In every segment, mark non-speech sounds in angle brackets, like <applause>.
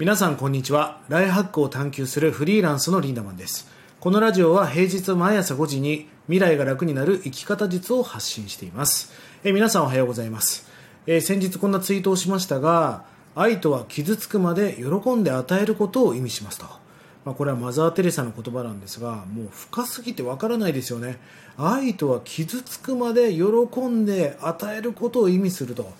皆さんこんにちは。ライフハックを探求するフリーランスのリンダマンです。このラジオは平日毎朝5時に未来が楽になる生き方術を発信しています。え皆さんおはようございます。え先日こんなツイートをしましたが愛とは傷つくまで喜んで与えることを意味しますと。まあ、これはマザー・テレサの言葉なんですがもう深すぎてわからないですよね。愛とは傷つくまで喜んで与えることを意味すると。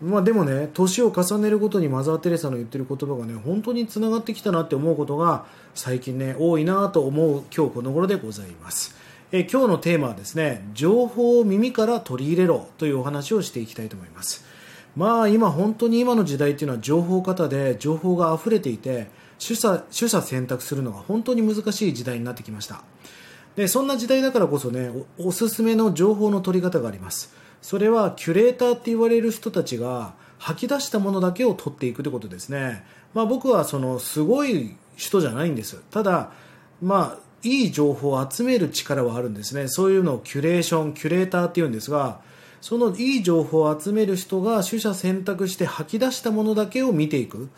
まあ、でもね年を重ねるごとにマザー・テレサの言ってる言葉がね本当につながってきたなって思うことが最近ね多いなと思う今日この頃でございます。え今日のテーマはですね情報を耳から取り入れろというお話をしていきたいと思います。まあ今本当に今の時代っていうのは情報型で情報が溢れていて取捨取捨選択するのが本当に難しい時代になってきました。でそんな時代だからこそねおおすすめの情報の取り方があります。それはキュレーターって言われる人たちが吐き出したものだけを取っていくということですね、まあ、僕はそのすごい人じゃないんです。ただまあいい情報を集める力はあるんですね。そういうのをキュレーションキュレーターっていうんですがそのいい情報を集める人が取捨選択して吐き出したものだけを見ていく。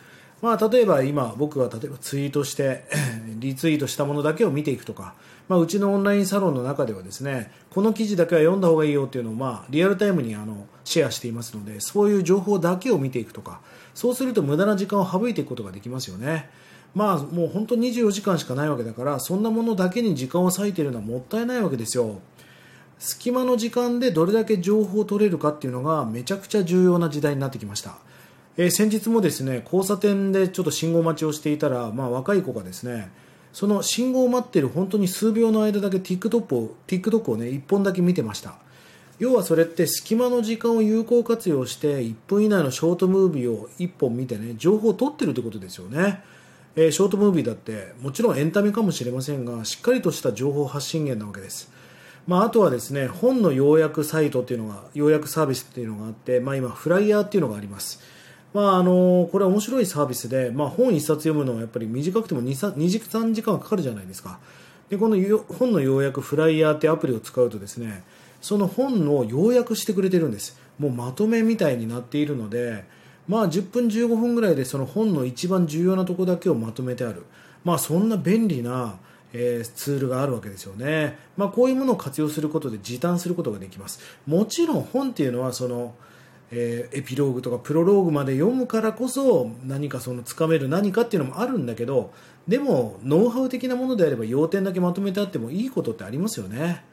まあ、例えば今僕が例えばツイートして <clears throat> リツイートしたものだけを見ていくとか、まあ、うちのオンラインサロンの中ではですねこの記事だけは読んだ方がいいよっていうのを、まあ、リアルタイムにあのシェアしていますのでそういう情報だけを見ていくとかそうすると無駄な時間を省いていくことができますよね。まあもう本当24時間しかないわけだからそんなものだけに時間を割いているのはもったいないわけですよ。隙間の時間でどれだけ情報を取れるかっていうのがめちゃくちゃ重要な時代になってきました。えー、先日もですね交差点でちょっと信号待ちをしていたら、まあ、若い子がですねその信号を待っている本当に数秒の間だけ TikTok を TikTok をね1本だけ見てました。要はそれって隙間の時間を有効活用して1分以内のショートムービーを1本見てね情報を取ってるってことですよね、えー、ショートムービーだってもちろんエンタメかもしれませんがしっかりとした情報発信源なわけです。まあ、あとはですね本の要約サイトっていうのが要約サービスっていうのがあって、まあ、今フライヤーっていうのがあります。まあ、あのこれは面白いサービスで、まあ、本1冊読むのはやっぱり短くても 2, 2時3時間かかるじゃないですか。でこの本の要約フライヤーってアプリを使うとですねその本を要約してくれてるんです。もうまとめみたいになっているので、まあ、10分15分ぐらいでその本の一番重要なところだけをまとめてある、まあ、そんな便利なえー、ツールがあるわけですよね、まあ、こういうものを活用することで時短することができます。もちろん本っていうのはそのえー、エピローグとかプロローグまで読むからこそ何かそのつかめる何かっていうのもあるんだけどでもノウハウ的なものであれば要点だけまとめてあってもいいことってありますよね。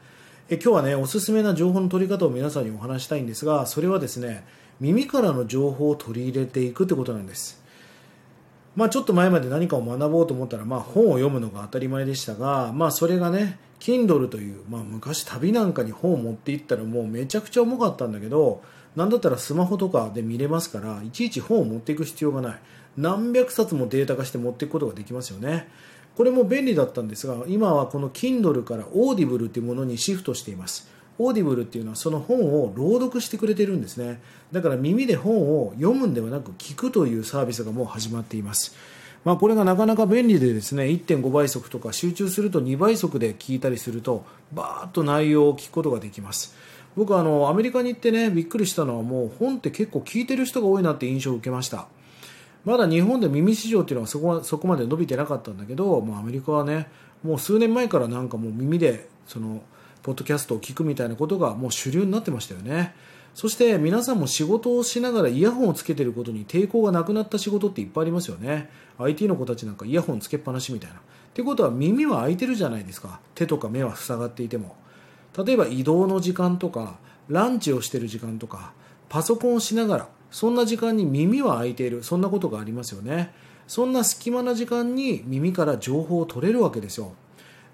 え今日はねおすすめな情報の取り方を皆さんにお話したいんですがそれはですね耳からの情報を取り入れていくってことなんです。まあ、ちょっと前まで何かを学ぼうと思ったら、まあ、本を読むのが当たり前でしたが、まあ、それがね Kindle という、まあ、昔旅なんかに本を持って行ったらもうめちゃくちゃ重かったんだけどなんだったらスマホとかで見れますからいちいち本を持っていく必要がない。何百冊もデータ化して持っていくことができますよね。これも便利だったんですが今はこの Kindle から Audible というものにシフトしています。 Audible っていうのはその本を朗読してくれてるんですね。だから耳で本を読むんではなく聞くというサービスがもう始まっています。まあ、これがなかなか便利でですね1.5倍速とか集中すると2倍速で聞いたりするとバーッと内容を聞くことができます。僕あのアメリカに行ってねびっくりしたのはもう本って結構聞いてる人が多いなって印象を受けました。まだ日本で耳市場っていうのはそこそこまで伸びてなかったんだけどもうアメリカはねもう数年前からなんかもう耳でそのポッドキャストを聞くみたいなことがもう主流になってましたよね。そして皆さんも仕事をしながらイヤホンをつけてることに抵抗がなくなった仕事っていっぱいありますよね。IT の子たちなんかイヤホンつけっぱなしみたいな。ってことは耳は開いてるじゃないですか。手とか目は塞がっていても。例えば移動の時間とかランチをしている時間とかパソコンをしながらそんな時間に耳は開いているそんなことがありますよね。そんな隙間な時間に耳から情報を取れるわけですよ、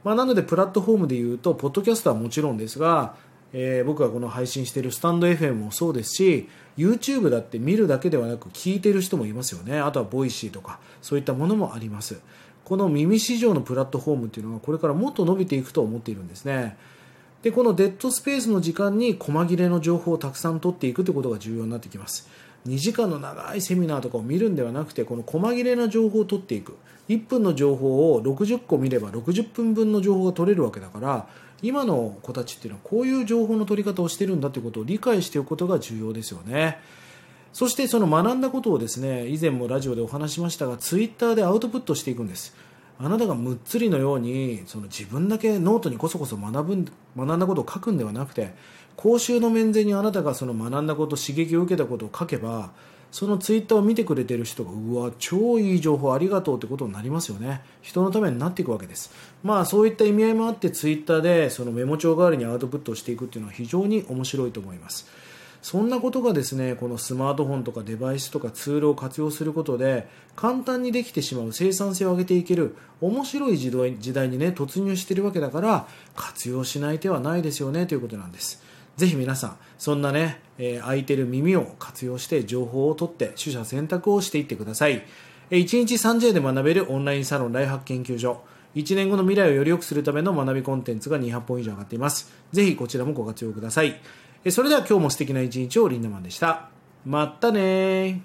まあ、なのでプラットフォームで言うとポッドキャストはもちろんですが、えー、僕がこの配信しているスタンド FM もそうですし YouTube だって見るだけではなく聞いてる人もいますよね。あとは Voicy とかそういったものもあります。この耳市場のプラットフォームっていうのはこれからもっと伸びていくと思っているんですね。でこのデッドスペースの時間に細切れの情報をたくさん取っていくということが重要になってきます。2時間の長いセミナーとかを見るんではなくてこの細切れな情報を取っていく。1分の情報を60個見れば60分分の情報が取れるわけだから今の子たちっていうのはこういう情報の取り方をしてるんだということを理解しておくことが重要ですよね。そしてその学んだことをですね以前もラジオでお話しましたがツイッターでアウトプットしていくんです。あなたがむっつりのようにその自分だけノートにこそこそ学ぶ学んだことを書くんではなくて公衆の面前にあなたがその学んだこと刺激を受けたことを書けばそのツイッターを見てくれてる人がうわ超いい情報ありがとうってことになりますよね。人のためになっていくわけです。まあそういった意味合いもあってツイッターでそのメモ帳代わりにアウトプットをしていくっていうのは非常に面白いと思います。そんなことがですねこのスマートフォンとかデバイスとかツールを活用することで簡単にできてしまう生産性を上げていける面白い時代にね突入しているわけだから活用しない手はないですよねということなんです。ぜひ皆さんそんなね、えー、空いてる耳を活用して情報を取って取捨選択をしていってください。1日 3J で学べるオンラインサロンライハック研究所。1年後の未来をより良くするための学びコンテンツが200本以上上がっています。ぜひこちらもご活用ください。それでは今日も素敵な一日をリンダマンでした。またね